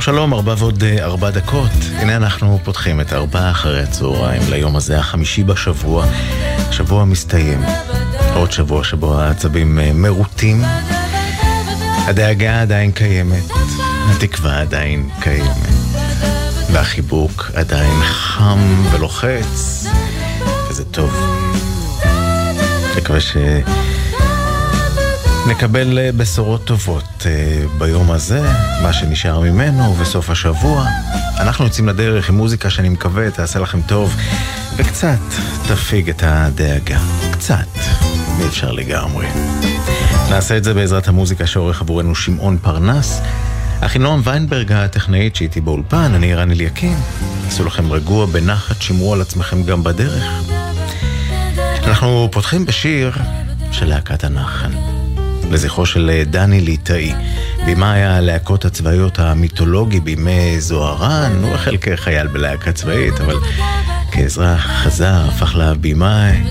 שלום שלום, ארבע ועוד אה, ארבע דקות. הנה אנחנו פותחים את ארבע אחרי הצהריים ליום הזה, החמישי בשבוע. שבוע מסתיים. עוד שבוע שבו העצבים אה, מרוטים. הדאגה עדיין קיימת, התקווה עדיין קיימת. והחיבוק עדיין חם ולוחץ, וזה טוב. מקווה ש... נקבל אה, בשורות טובות אה, ביום הזה, מה שנשאר ממנו, בסוף השבוע. אנחנו יוצאים לדרך עם מוזיקה שאני מקווה תעשה לכם טוב, וקצת תפיג את הדאגה. קצת, אי אפשר לגמרי. נעשה את זה בעזרת המוזיקה שעורך עבורנו שמעון פרנס. אחינועם ויינברג הטכנאית שאיתי באולפן, אני רן אליקים. עשו לכם רגוע בנחת, שמרו על עצמכם גם בדרך. אנחנו פותחים בשיר של להקת הנחן. לזכרו של אה, דני ליטאי. במאי הלהקות הצבאיות המיתולוגי בימי זוהרן, הוא החל כחייל בלהקה צבאית, אבל כאזרח חזר, הפך לבמאי,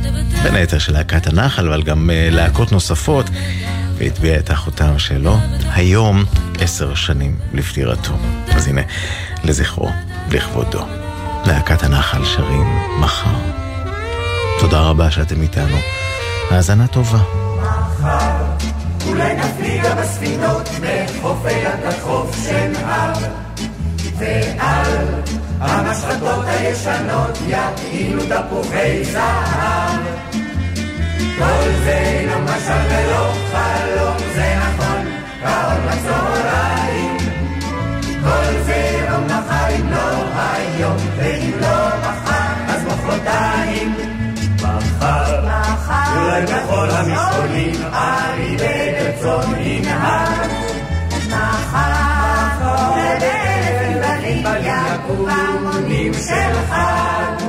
בין היתר של להקת הנחל, אבל גם אה, להקות נוספות, והטביע את החותם שלו, היום עשר שנים לפטירתו. אז הנה, לזכרו, לכבודו. להקת הנחל שרים מחר. תודה רבה שאתם איתנו. האזנה טובה. אולי נפליג בספינות מחופי עד לחוף שנהר ועל המשחטות הישנות יטעינו תפוחי זהב. כל זה לא משל ולא חלום זה נכון קרוב בצהריים כל זה לא מחר אם לא היום ואם לא מחר אז מחרתיים מחר אולי בכל המסעולים ארי בצאן ינהג. מחר ובאלף ילדים יקום פעמונים של חג.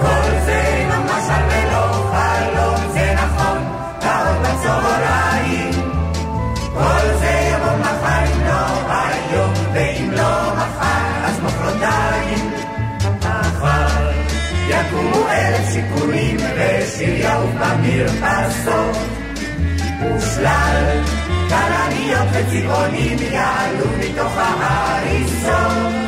כל זה לא משל ולא חלום, זה נכון, קרוב בצהריים. כל זה יבוא מחר אם לא היום, ואם לא מחר אז מחרתיים. מחר יקומו אלף שיכונים ושיר יעוף במרפסות. ושלל כלניות וצבעונים יעלו מתוך ההריסות.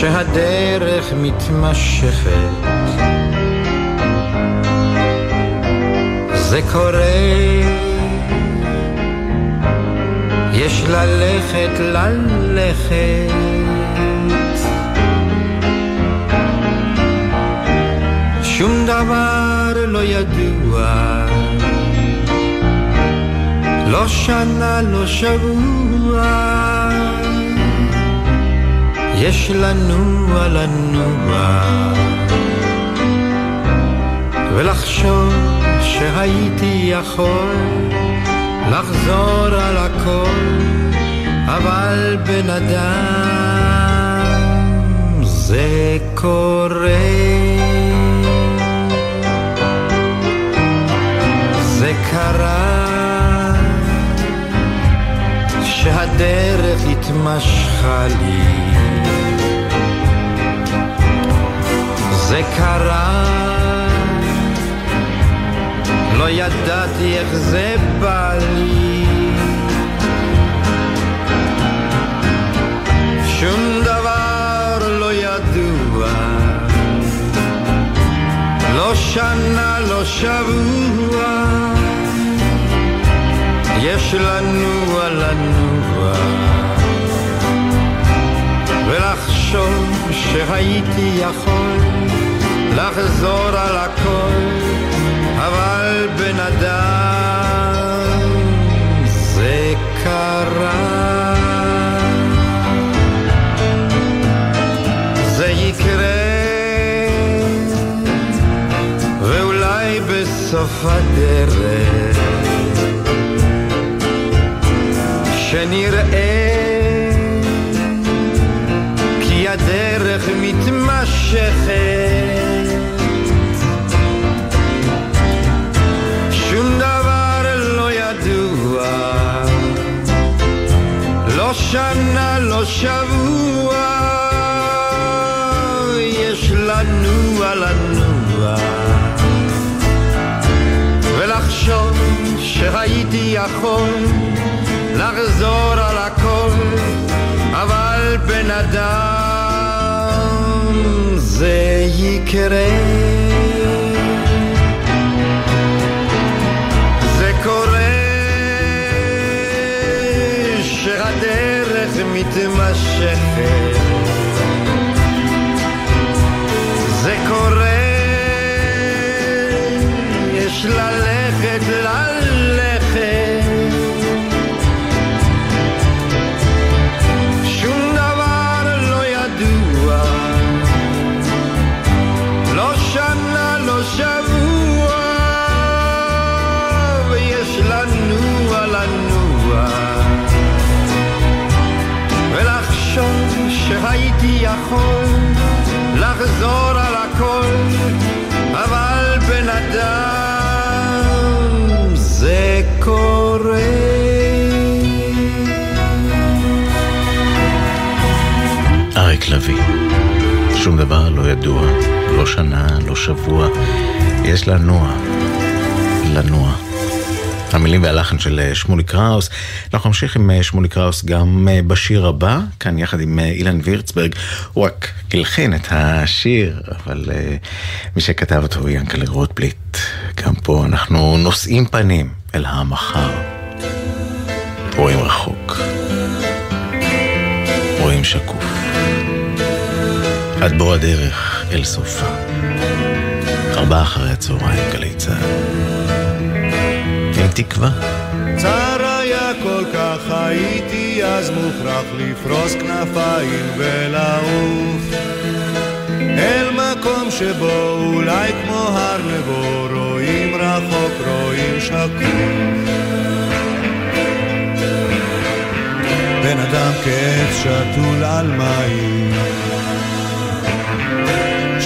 שהדרך מתמשכת. זה קורה. יש ללכת ללכת. שום דבר לא ידוע. לא שנה, לא שבוע, יש לנוע לנוע ולחשוב שהייתי יכול לחזור על הכל אבל בן אדם זה קורה. זה קרה שהדרך התמשכה לי. זה קרה, לא ידעתי איך זה בא לי. שום דבר לא ידוע, לא שנה, לא שבוע. יש לנוע לנוע ולחשוב שהייתי יכול לחזור על הכל אבל בן אדם זה קרה. זה יקרה ואולי בסוף הדרך שנראה יכול לחזור על הכל, אבל בן אדם זה יקרה. לביא, שום דבר לא ידוע, לא שנה, לא שבוע, יש לנוע, לנוע. המילים והלחן של אה, שמולי קראוס. אנחנו נמשיך עם אה, שמולי קראוס גם אה, בשיר הבא, כאן יחד עם אילן וירצברג. הוא רק הלחין את השיר, אבל מי שכתב אותו הוא ינקלה רוטבליט. גם פה אנחנו נושאים פנים אל המחר. רואים רחוק, רואים שקוף. עד בוא הדרך אל סופה. ארבעה אחרי הצהריים, גלי צה"ל. עם תקווה. צר היה כל כך הייתי אז מוכרח לפרוס כנפיים ולעוף אל מקום שבו אולי כמו הר נבו רואים רחוק רואים שקוף בן אדם כעץ שתול על מים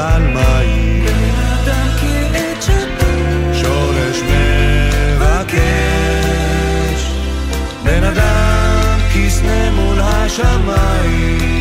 על מים. בן אדם כעץ שתול. שורש מבקש. בן אדם כסנה מול השמיים.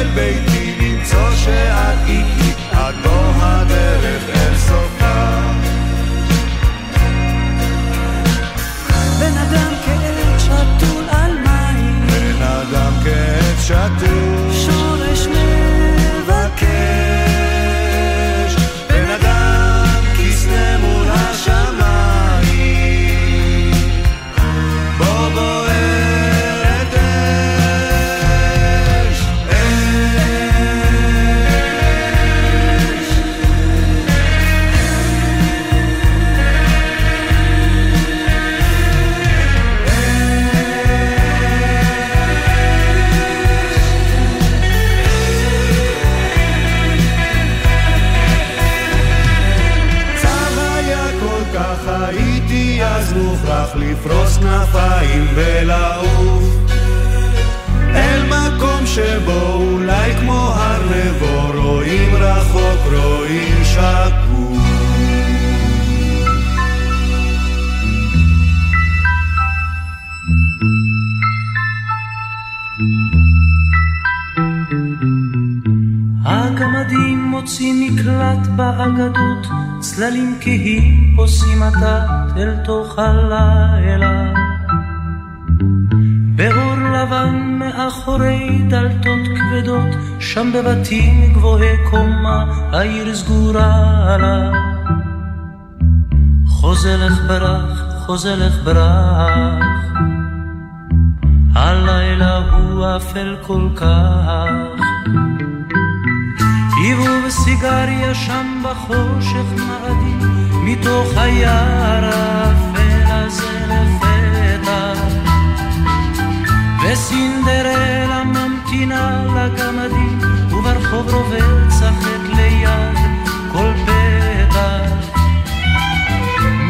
אל ביתי למצוא שאת איתי, צללים כהים עושים עתה אל תוך הלילה. באור לבן מאחורי דלתות כבדות, שם בבתים גבוהי קומה, העיר סגורה לה. חוזה לך ברח, חוזה לך ברח, הלילה הוא אפל כל כך. היוו בסיגריה שם בחושך מאדים מתוך היער האפל הזה לפתע. וסינדרלה ממתינה לגמדים וברחוב רובץ החטא ליד כל פתח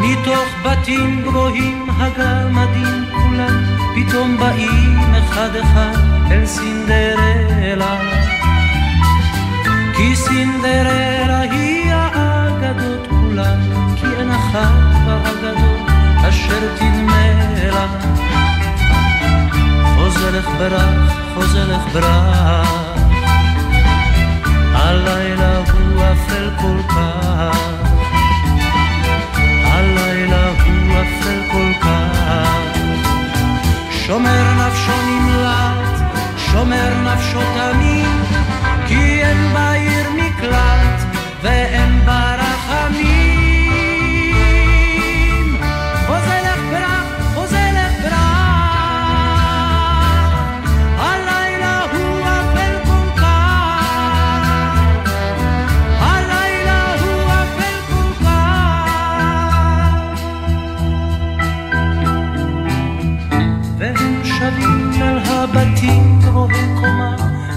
מתוך בתים גבוהים הגמדים כולם פתאום באים אחד אחד אל סינדרלה סינדרלה היא האגדות כולן כי אין אחת באגדות אשר תדמה לה. חוזרך ברח, חוזרך ברח, הלילה הוא אפל כל כך, הלילה הוא אפל כל כך, שומר נפשו נמלט, שומר נפשו תמיד,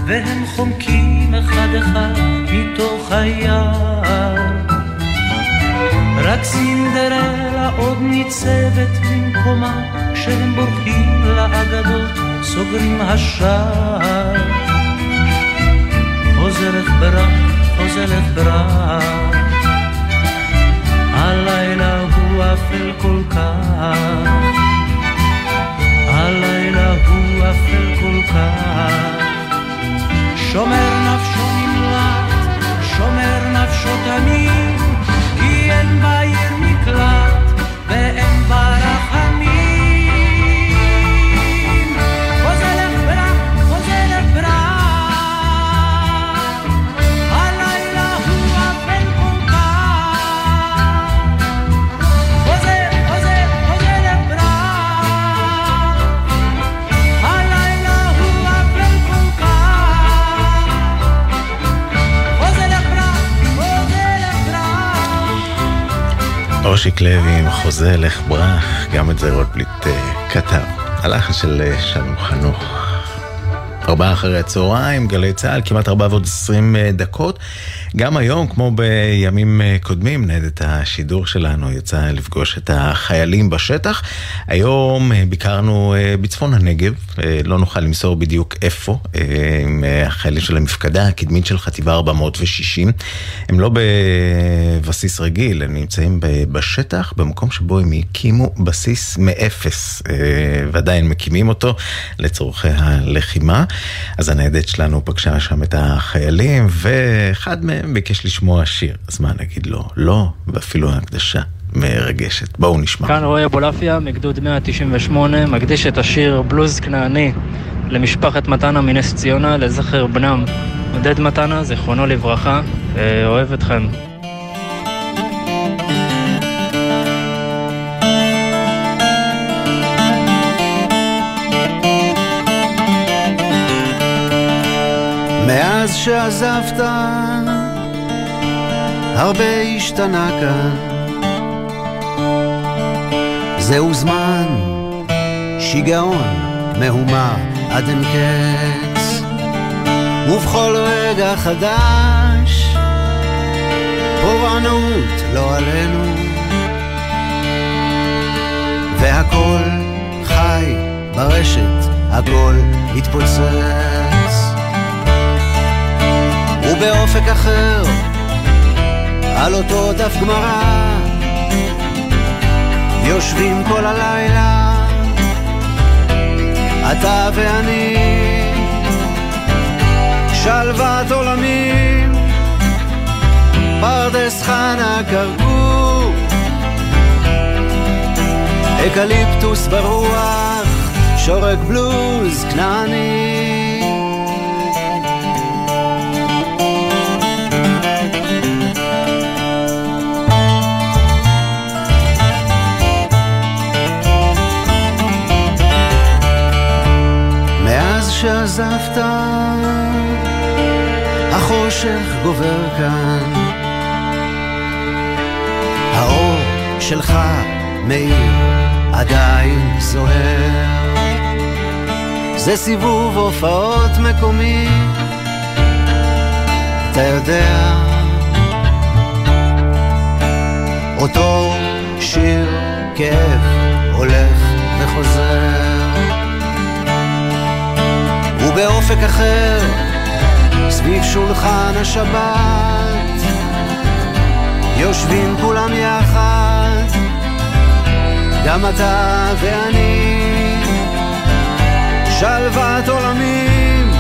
והם חומקים אחד אחד מתוך היער. רק סינדרלה עוד ניצבת במקומה, כשהם בורחים לאגדות, סוגרים השער. חוזרת ברק, חוזרת ברק, הלילה הוא אפל כל כך, הלילה הוא אפל כל כך. שומר נפשו אושיק לוי עם חוזה לך ברח, גם את זה רוטבליט uh, כתב. הלחן של uh, שלום חנוך. ארבעה אחרי הצהריים, גלי צה"ל, כמעט ארבע ועוד עשרים אה, דקות. גם היום, כמו בימים אה, קודמים, ניידת השידור שלנו יצאה לפגוש את החיילים בשטח. היום אה, ביקרנו בצפון הנגב, לא נוכל למסור בדיוק איפה, עם החיילים של המפקדה הקדמית של חטיבה 460. הם לא בבסיס רגיל, הם נמצאים בשטח, במקום שבו הם הקימו בסיס מאפס, ועדיין מקימים אותו לצורכי הלחימה. אז הניידת שלנו פגשה שם את החיילים, ואחד מהם ביקש לשמוע שיר. אז מה נגיד לו? לא, ואפילו ההקדשה. מרגשת. בואו נשמע. כאן רועי אבולעפיה, מגדוד 198, מקדיש את השיר בלוז כנעני למשפחת מתנה מנס ציונה, לזכר בנם עודד מתנה, זיכרונו לברכה, אוהב אתכם. מאז שעזבת, הרבה השתנה כאן. זהו זמן, שיגעון, מהומה עד אין קץ. ובכל רגע חדש, פורענות לא עלינו. והכל חי ברשת, הכל התפוצץ. ובאופק אחר, על אותו דף גמרא, יושבים כל הלילה, אתה ואני, שלוות עולמים, פרדס חנה כרכור, אקליפטוס ברוח, שורק בלוז כנעני. שעזבת, החושך גובר כאן. האור שלך מאיר עדיין זוהר. זה סיבוב הופעות מקומי, אתה יודע. אותו שיר כאב הולך וחוזר. ובאופק אחר, סביב שולחן השבת, יושבים כולם יחד, גם אתה ואני, שלוות עולמים,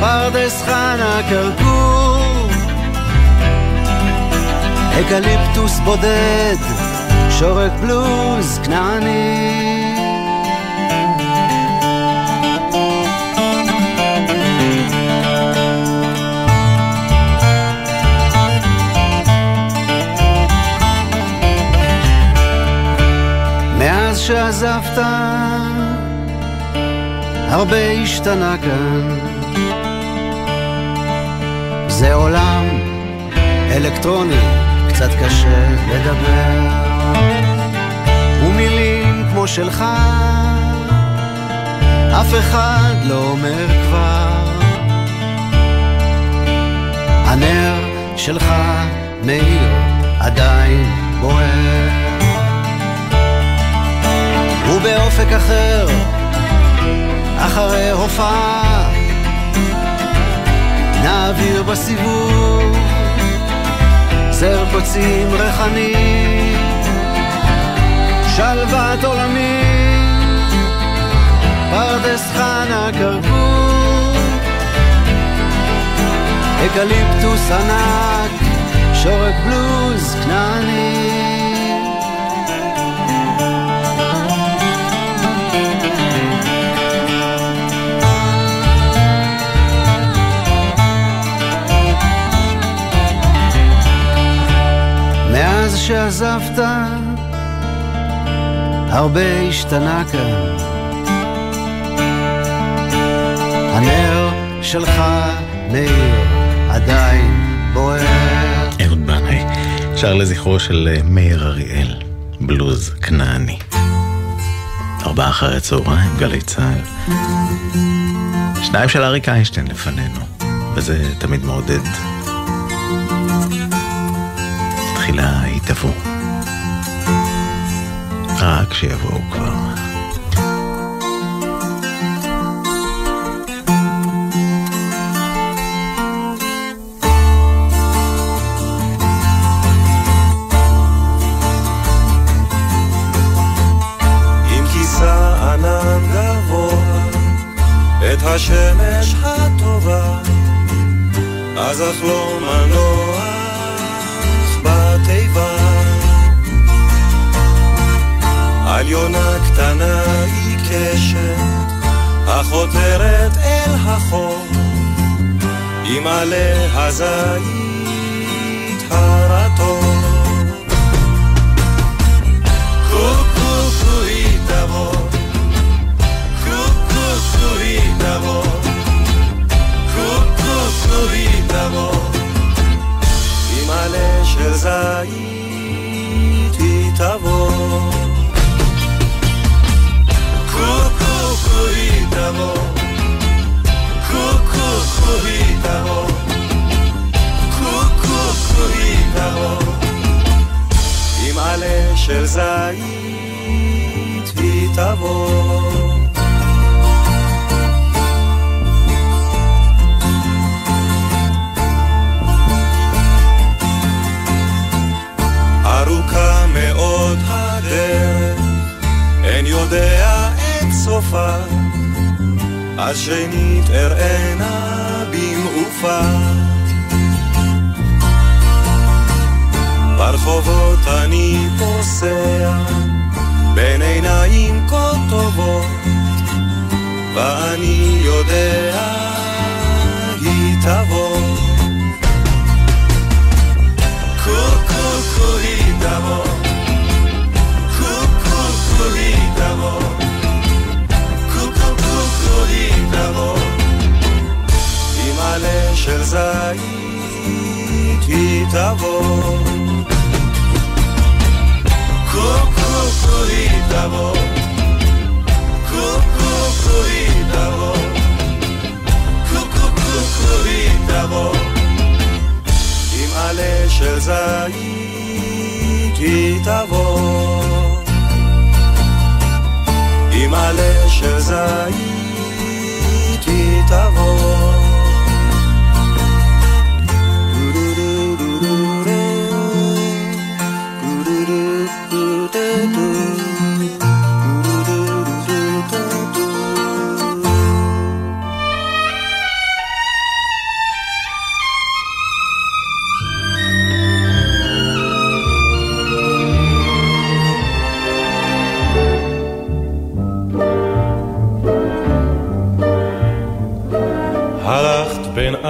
פרדס חנה כרכור, אקליפטוס בודד, שורק בלוז כנעני. שעזבת, הרבה השתנה כאן. זה עולם אלקטרוני, קצת קשה לדבר. ומילים כמו שלך, אף אחד לא אומר כבר. הנר שלך מאיר עדיין בוער. ובאופק אחר, אחרי הופעה, נעביר בסיבוב זר קוצים ריחני, שלוות עולמי, פרדס חנה כרכור, אקליפטוס ענק, שורק בלוז כנעני. שעזבת, הרבה השתנה כאן. הנר שלך מאיר עדיין בוער. אהוד בנאי, שר לזכרו של אה, מאיר אריאל, בלוז כנעני. ארבעה אחרי צהריים, גלי צה"ל. שניים של אריק איינשטיין לפנינו, וזה תמיד מעודד. תבוא. רק שיבואו כבר. קטנה עיקשת, החותרת אל החור, עם עלי הזית הרטוב. קוקוקוי תבוא, קוקוקוי תבוא, קוקוקוי תבוא, עם עלה של זית היא תבוא. תבוא, קוקוקוי תבוא, עם עלה של זית היא תבוא. ארוכה מאוד הדרך, אין יודע סופה, אז שנית אראנה במעופה. ברחובות אני פוסע, בין עיניים כה טובות, ואני יודע, היא תבוא. קוקו היא תבוא, קוקו היא תבוא, היא תבוא, עם עלה של זית היא תבוא. קוקו היא תבוא, קוקו היא תבוא, קוקו היא תבוא. עם עלה של זית היא תבוא. עם עלה של זית היא תבוא.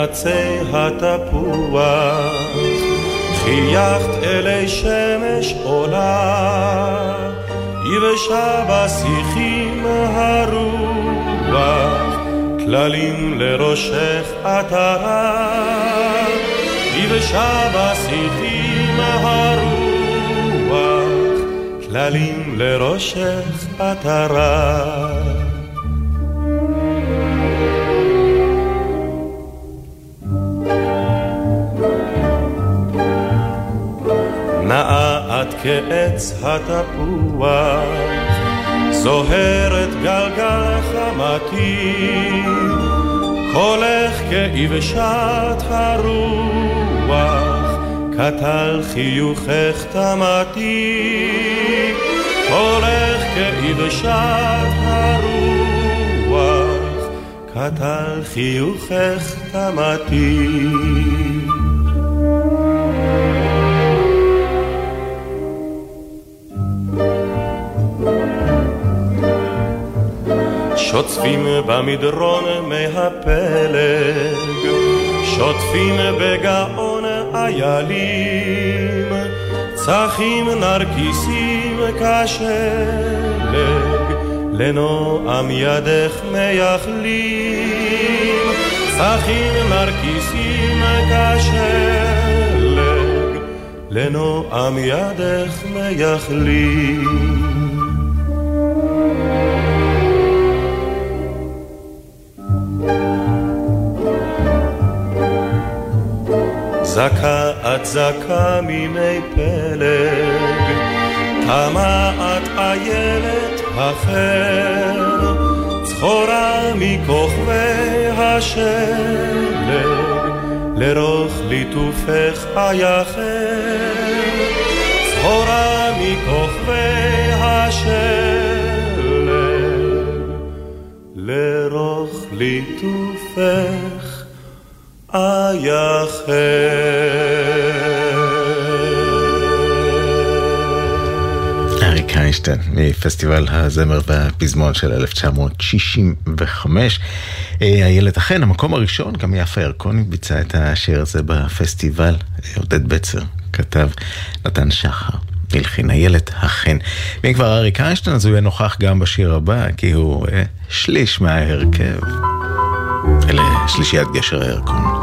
עצי התפוח, חייכת אלי שמש עולה, יבשה בשיחים הרוח, כללים לראשך עטרה, יבשה בשיחים הרוח, כללים לראשך עטרה. נאה את כעץ התפוח, זוהרת גלגל חמתי, קולך כאבשת הרוח, קטל חיוכך תמתי, קולך כאבשת הרוח, קטל חיוכך תמתי. שוטפים במדרון מהפלג, שוטפים בגאון איילים, צחים נרקיסים כשלג, לנועם ידך מייחלים, צחים נרקיסים כשלג, לנועם ידך מייחלים. זכה את זכה מימי פלג, תמה את איילת החר, צחורה מכוכבי השלג, לרוך ליטופך אייחר, צחורה מכוכבי השלג, לרוך ליטופך אייחר. אריק איינשטיין מפסטיבל הזמר והפזמון של 1965. אה, איילת אכן, המקום הראשון, גם יפה ירקוני ביצע את השיר הזה בפסטיבל. עודד בצר כתב, נתן שחר. הלחין איילת אכן. ואם כבר אריק איינשטיין אז הוא יהיה נוכח גם בשיר הבא, כי הוא אה, שליש מההרכב. אלה שלישיית גשר הירקון.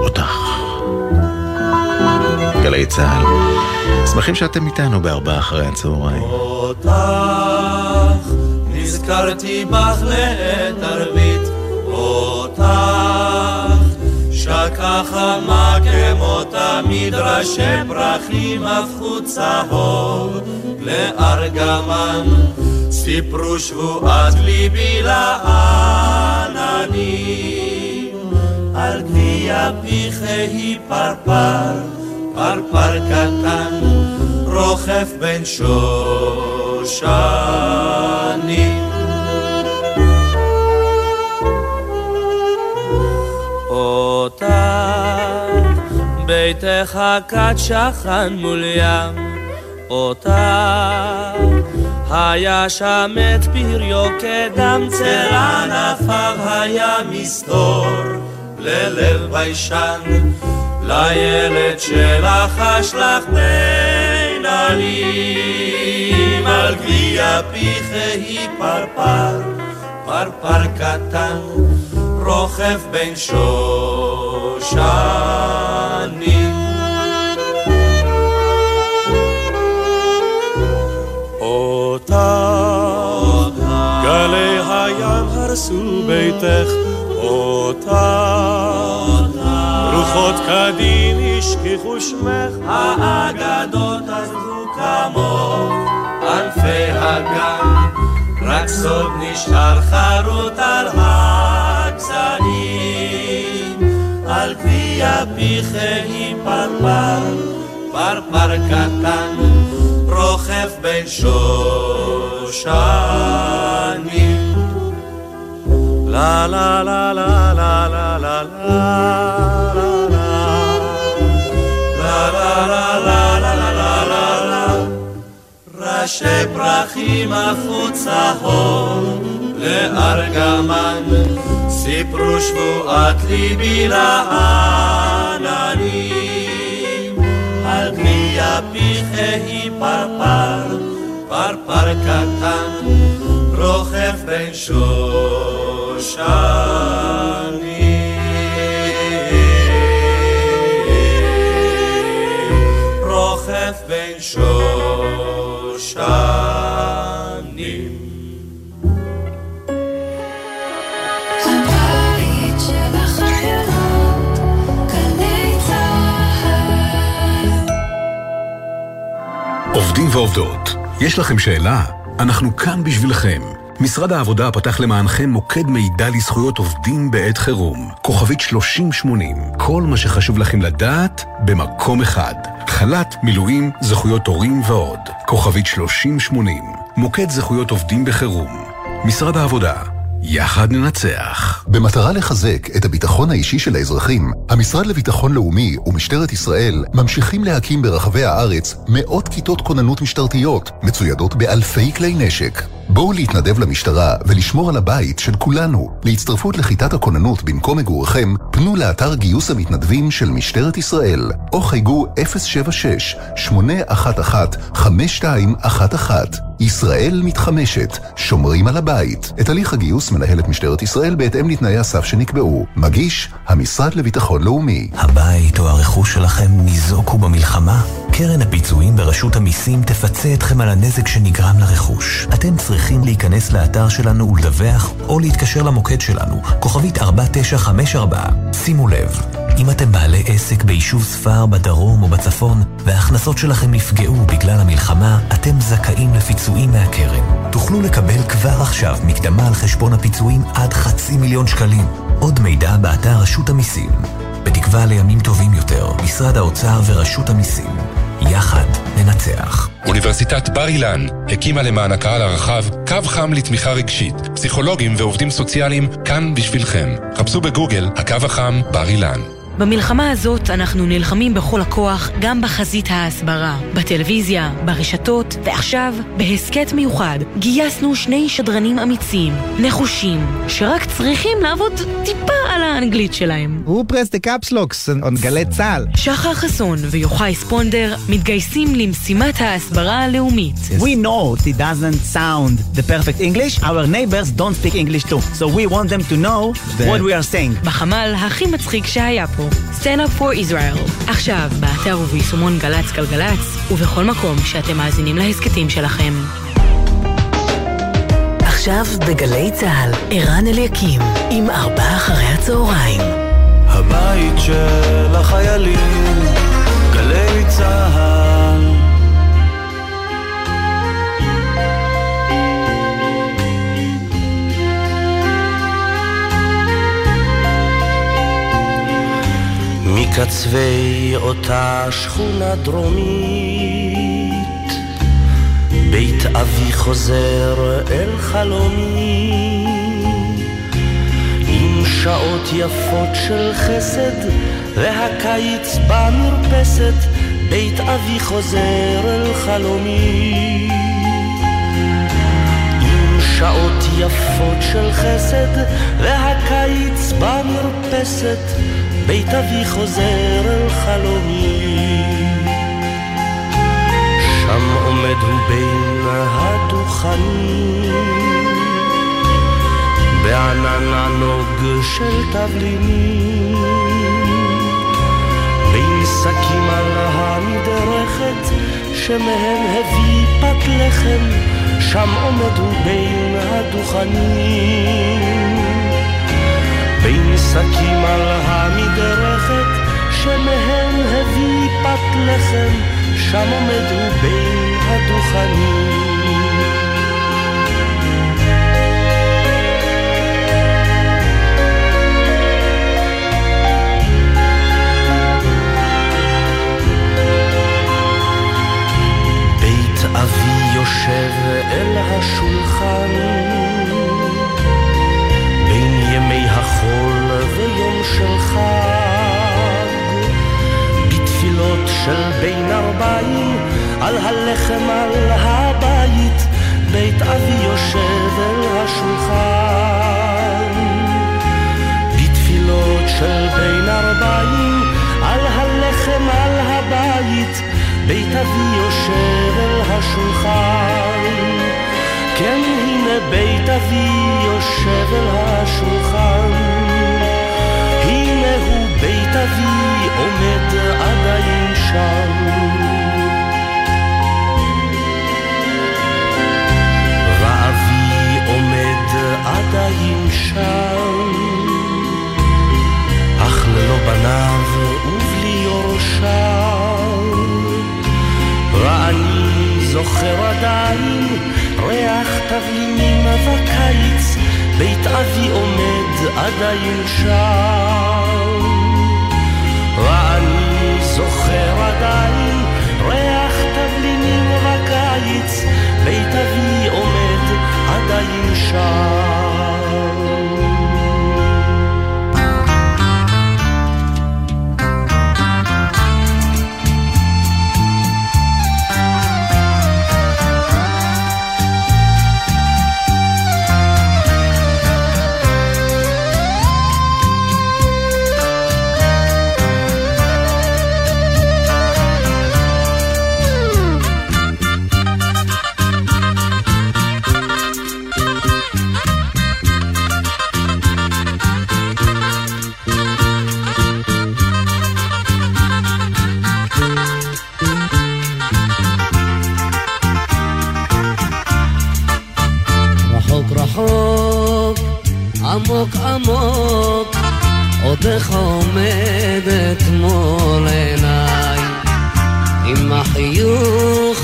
אותך. גלי צה"ל. שמחים שאתם איתנו בארבעה אחרי הצהריים. אותך נזכרתי בך לעת ערבית, אותך שקה חמה כמו תמיד ראשי פרחים הפכו צהוב לארגמן סיפרו שבועת ליבי לעננים על גביע פיחי פרפר פרפר קטן רוכב בין שושנים. ביתך כת שכן מול ים, אותך היה שם את פריו כדם צל ענפיו היה מסתור ללב ביישן לילד שלך אשלח בין עלים על גביע פיחי פרפר, פרפר קטן רוכב בין שושנים. אותך גלי הים הרסו ביתך אותך רוחות קדים השכיחו שמך, האגדות עזבו כמוך, ענפי הגן, רק סוד נשאר חרוט על הגזעים, על גביע פיחי פרפר, פרפר קטן, רוכב בין שושנים. La la la la la la la la ראשי פרחים הפכו צהוב לארגמן, סיפרו שבועת ליבי לעננים, על גביע פיחי פרפר, פרפר קטן, רוכב בין שושנים. רוכב בין שושנים. הבית של החיילות, גלי צה"ל. עובדים ועובדות, יש לכם שאלה? אנחנו כאן בשבילכם. משרד העבודה פתח למענכם מוקד מידע לזכויות עובדים בעת חירום. כוכבית 3080. כל מה שחשוב לכם לדעת במקום אחד. חל"ת, מילואים, זכויות הורים ועוד. כוכבית 3080. מוקד זכויות עובדים בחירום. משרד העבודה. יחד ננצח. במטרה לחזק את הביטחון האישי של האזרחים, המשרד לביטחון לאומי ומשטרת ישראל ממשיכים להקים ברחבי הארץ מאות כיתות כוננות משטרתיות, מצוידות באלפי כלי נשק. בואו להתנדב למשטרה ולשמור על הבית של כולנו. להצטרפות לכיתת הכוננות במקום מגוריכם, פנו לאתר גיוס המתנדבים של משטרת ישראל, או חייגו 076-811-5211. ישראל מתחמשת, שומרים על הבית. את הליך הגיוס מנהלת משטרת ישראל בהתאם לתנאי הסף שנקבעו. מגיש, המשרד לביטחון לאומי. הבית או הרכוש שלכם ניזוקו במלחמה? קרן הפיצויים ברשות המיסים תפצה אתכם על הנזק שנגרם לרכוש. אתם צריכים להיכנס לאתר שלנו ולדווח, או להתקשר למוקד שלנו, כוכבית 4954. שימו לב, אם אתם בעלי עסק ביישוב ספר בדרום או בצפון, וההכנסות שלכם נפגעו בגלל המלחמה, אתם זכאים לפיצויים מהקרן. תוכלו לקבל כבר עכשיו מקדמה על חשבון הפיצויים עד חצי מיליון שקלים. עוד מידע באתר רשות המיסים. בתקווה לימים טובים יותר, משרד האוצר ורשות המיסים. יחד ננצח. אוניברסיטת בר אילן הקימה למען הקהל הרחב קו חם לתמיכה רגשית. פסיכולוגים ועובדים סוציאליים כאן בשבילכם. חפשו בגוגל הקו החם בר אילן. במלחמה הזאת אנחנו נלחמים בכל הכוח גם בחזית ההסברה, בטלוויזיה, ברשתות, ועכשיו, בהסכת מיוחד, גייסנו שני שדרנים אמיצים, נחושים, שרק צריכים לעבוד טיפה על האנגלית שלהם. הוא פרס דה קפסלוקס, on גלי צה"ל. שחר חסון ויוחאי ספונדר מתגייסים למשימת ההסברה הלאומית. We know it doesn't sound the perfect English, our neighbors don't speak English too, so we want them to know what we are saying. בחמ"ל הכי מצחיק שהיה פה, Stand Up for Israel. עכשיו, באתר וביישומון גל"צ גלגלצ, ובכל מקום שאתם מאזינים להסכתים שלכם. עכשיו בגלי צה"ל, ערן אליקים, עם ארבעה אחרי הצהריים. הבית של החיילים, גלי צה"ל. מקצווי אותה שכונה דרומית, בית אבי חוזר אל חלומי, עם שעות יפות של חסד, והקיץ במרפסת, בית אבי חוזר אל חלומי. שעות יפות של חסד, והקיץ במרפסת, בית אבי חוזר אל חלומי. שם עומד הוא בין הדוכנים, בענן ענוג של תבלינים, בין שקים על המדרכת, שמהם הביא פת לחם, שם עומד הוא בין הדוכנים. בין שקים על המדרכת, שמהם הביא פת לחם, שם עומד הוא בין הדוכנים. בית אבי יושב אל השולחן החול ויום של חג, בתפילות של בין ארבעים, על הלחם על הבית, בית אבי יושב אל השולחן. בתפילות של בין ארבעים, על הלחם על הבית, בית אבי יושב אל השולחן. כן, הנה בית אבי יושב אל השולחן. אבי עומד עדיין שם. ואבי עומד עדיין שם, אך ללא בניו ובלי יורשיו. ואני זוכר עדיין ריח תבלינים בקיץ, בית אבי עומד עדיין שם. עדיין ריח תבלינים בקיץ, בית אבי עומד עדיין שם. עודך עומדת מול עיניי, עם החיוך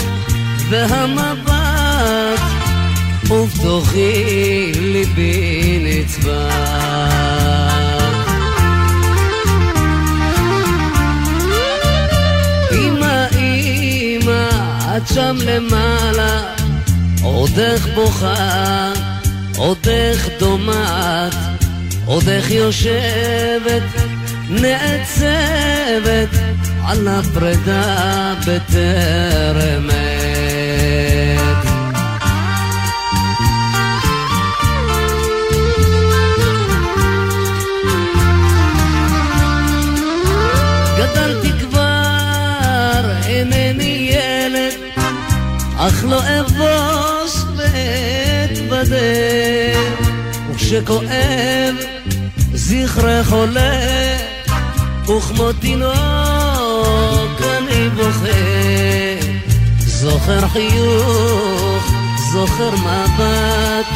והמבט, ובתוכי ליבי נצבע. אמא, אמא, את שם למעלה, עודך בוכה, עודך דומעת, עודך יושבת נעצבת על הפרידה בטרם עת. גדלתי כבר, אינני ילד, אך לא אבוש ואתבדה, וכשכואב זכרך עולה, וכמו תינוק אני בוכה, זוכר חיוך, זוכר מבט,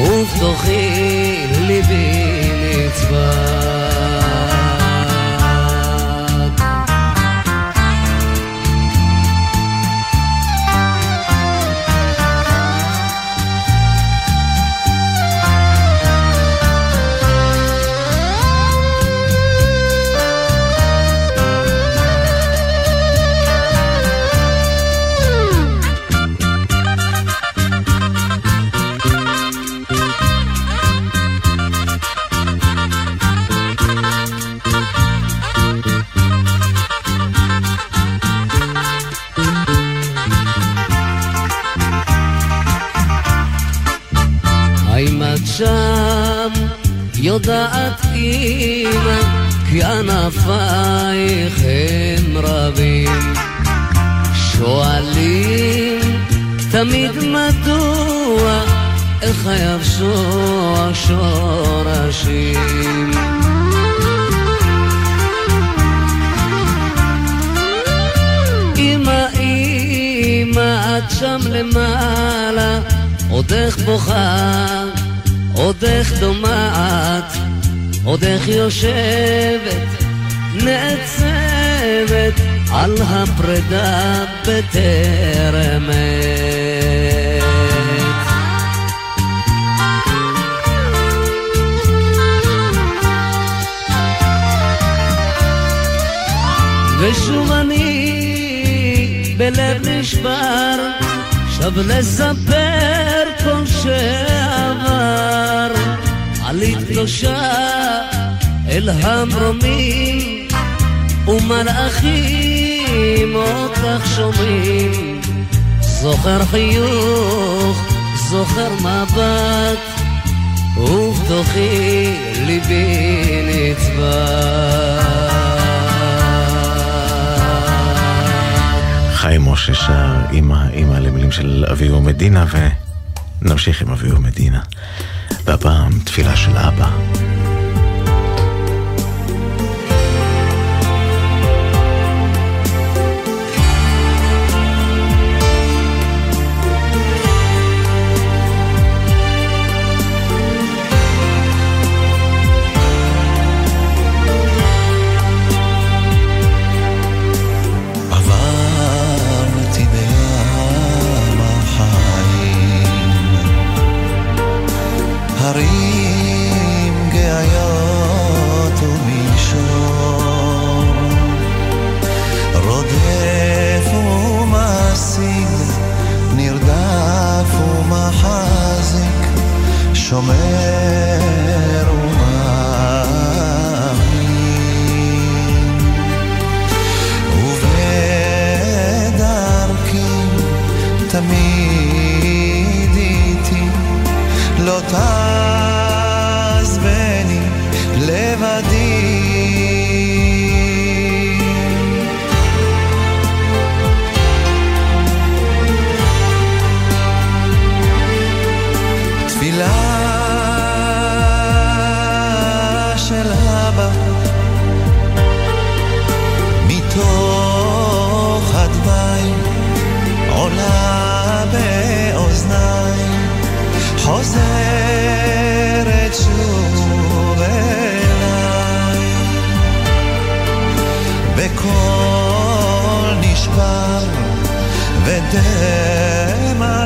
ובתוכי ליבי נצבט. כי ענפייך הם רבים. שואלים תמיד מדוע איך היבשו השורשים אמא אמא את שם למעלה עוד איך בוכה, עוד איך דומעת, עוד איך יושבת, נעצבת על הפרידה בטרם עת. ושוב אני בלב נשבר שב לספר כל שעבר עלית קדושה אל המרומים ומלאכים אותך שומעים זוכר חיוך, זוכר מבט ובתוכי ליבי נצבט חיים משה שר אימא, אימא למילים של אביהו מדינה, ונמשיך עם אביהו מדינה. והפעם תפילה של אבא. הרים גאיות ומישור, רודף ומשיג, נרדף ומחזיק, שומר חוזרת שוב אליי בקול נשבר ודמע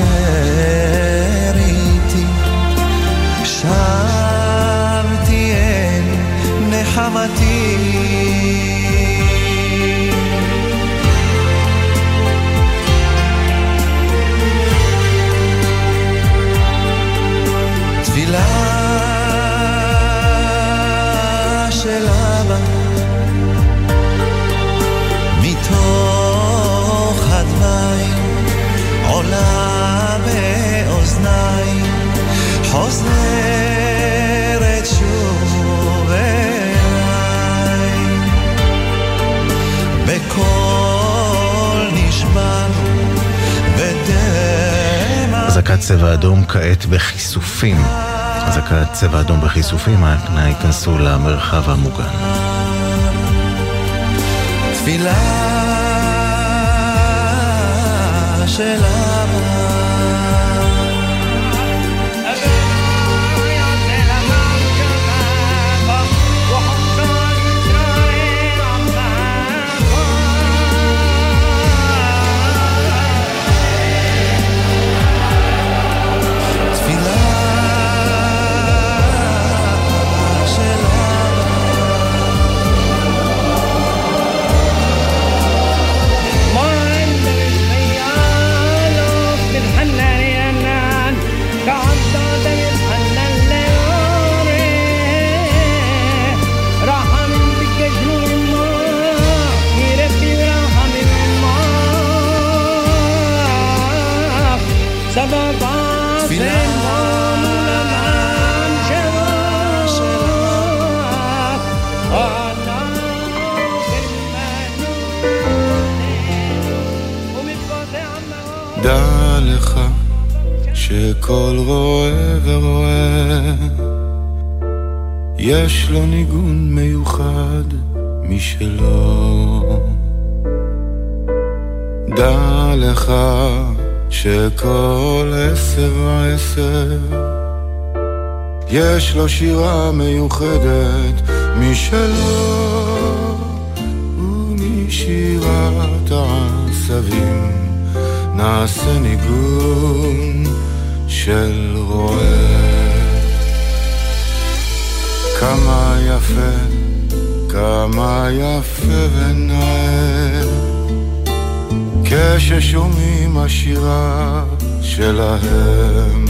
אשר צבע אדום כעת בכיסופים. אזעקת צבע אדום בכיסופים, אנא ייכנסו למרחב המוגן. תפילה של שכל רואה ורואה יש לו ניגון מיוחד משלו. דע לך שכל עשר ועשר יש לו שירה מיוחדת משלו ומשירת העשבים נעשה ניגון של רועה. כמה יפה, כמה יפה ונאה, כששומעים השירה שלהם.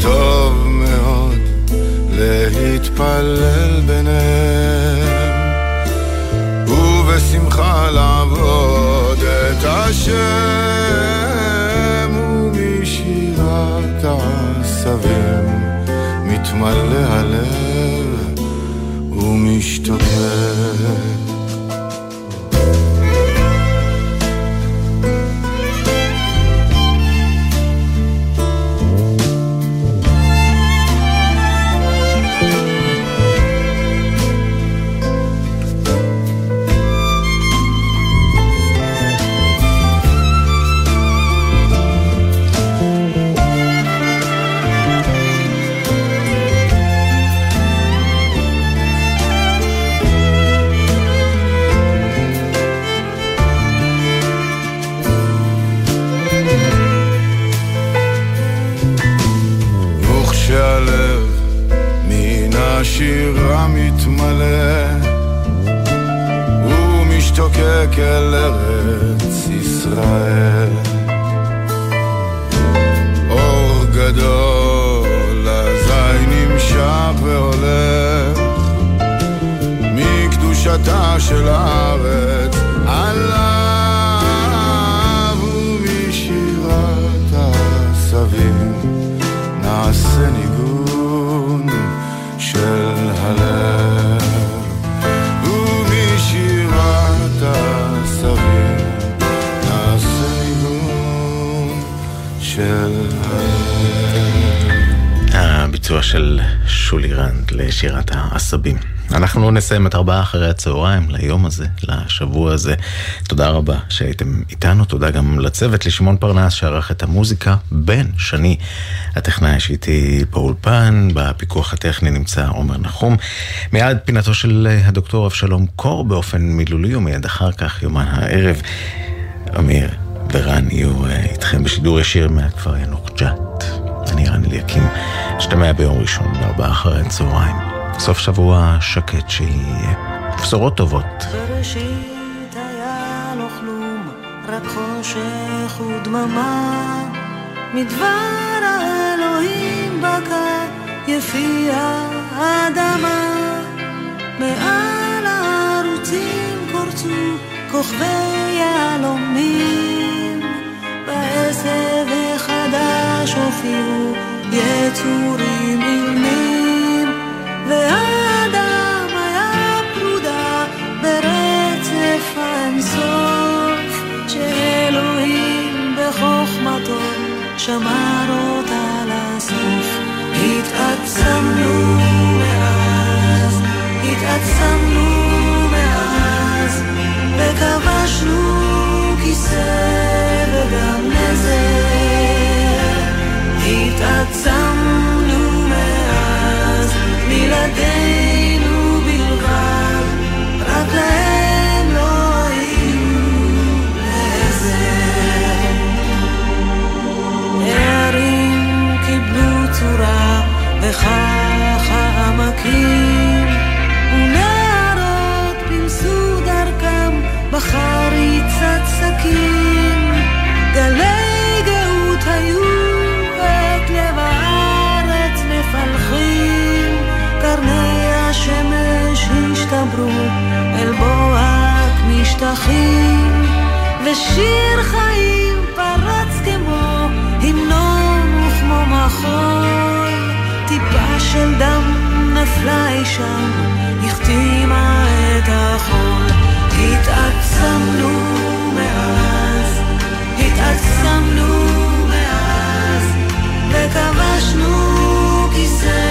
טוב מאוד להתפלל ביניהם, ובשמחה לעבוד את השם, ומשירת העשבים מתמלא הלב ומשתוקק. את ארבעה אחרי הצהריים ליום הזה, לשבוע הזה. תודה רבה שהייתם איתנו, תודה גם לצוות, לשמעון פרנס שערך את המוזיקה, בן שני, הטכנאי שאיתי באולפן, בפיקוח הטכני נמצא עומר נחום. מיד פינתו של הדוקטור אבשלום קור באופן מילולי, ומיד אחר כך, יומן הערב, אמיר ורן יהיו אה, איתכם בשידור ישיר מהכפר ינוח ג'ת. אני רן אליקים, שתמע ביום ראשון בארבעה אחרי הצהריים. סוף שבוע שקט שיהיה. בשורות טובות. בראשית היה לא כלום, רק חושך ודממה. מדבר האלוהים בקע יפי האדמה. מעל הערוצים קורצו כוכבי יהלומים. בעשב החדש הופיעו יצורים. והאדם היה פרודה ברצף האינסוף שאלוהים בחוכמתו שמר אותה לסוף. התעצמנו מאז, התעצמנו מאז וכבשנו כיסא וגם נזר התעצמנו בלעדינו בלבד, לא ונערות פילסו דרכם בחריצת סכין. ושיר חיים פרץ כמו המנון וכמו מחול, טיפה של דם נפלה אי שם, החתימה את החול. התעצמנו מאז, התעצמנו מאז, וכבשנו כיסא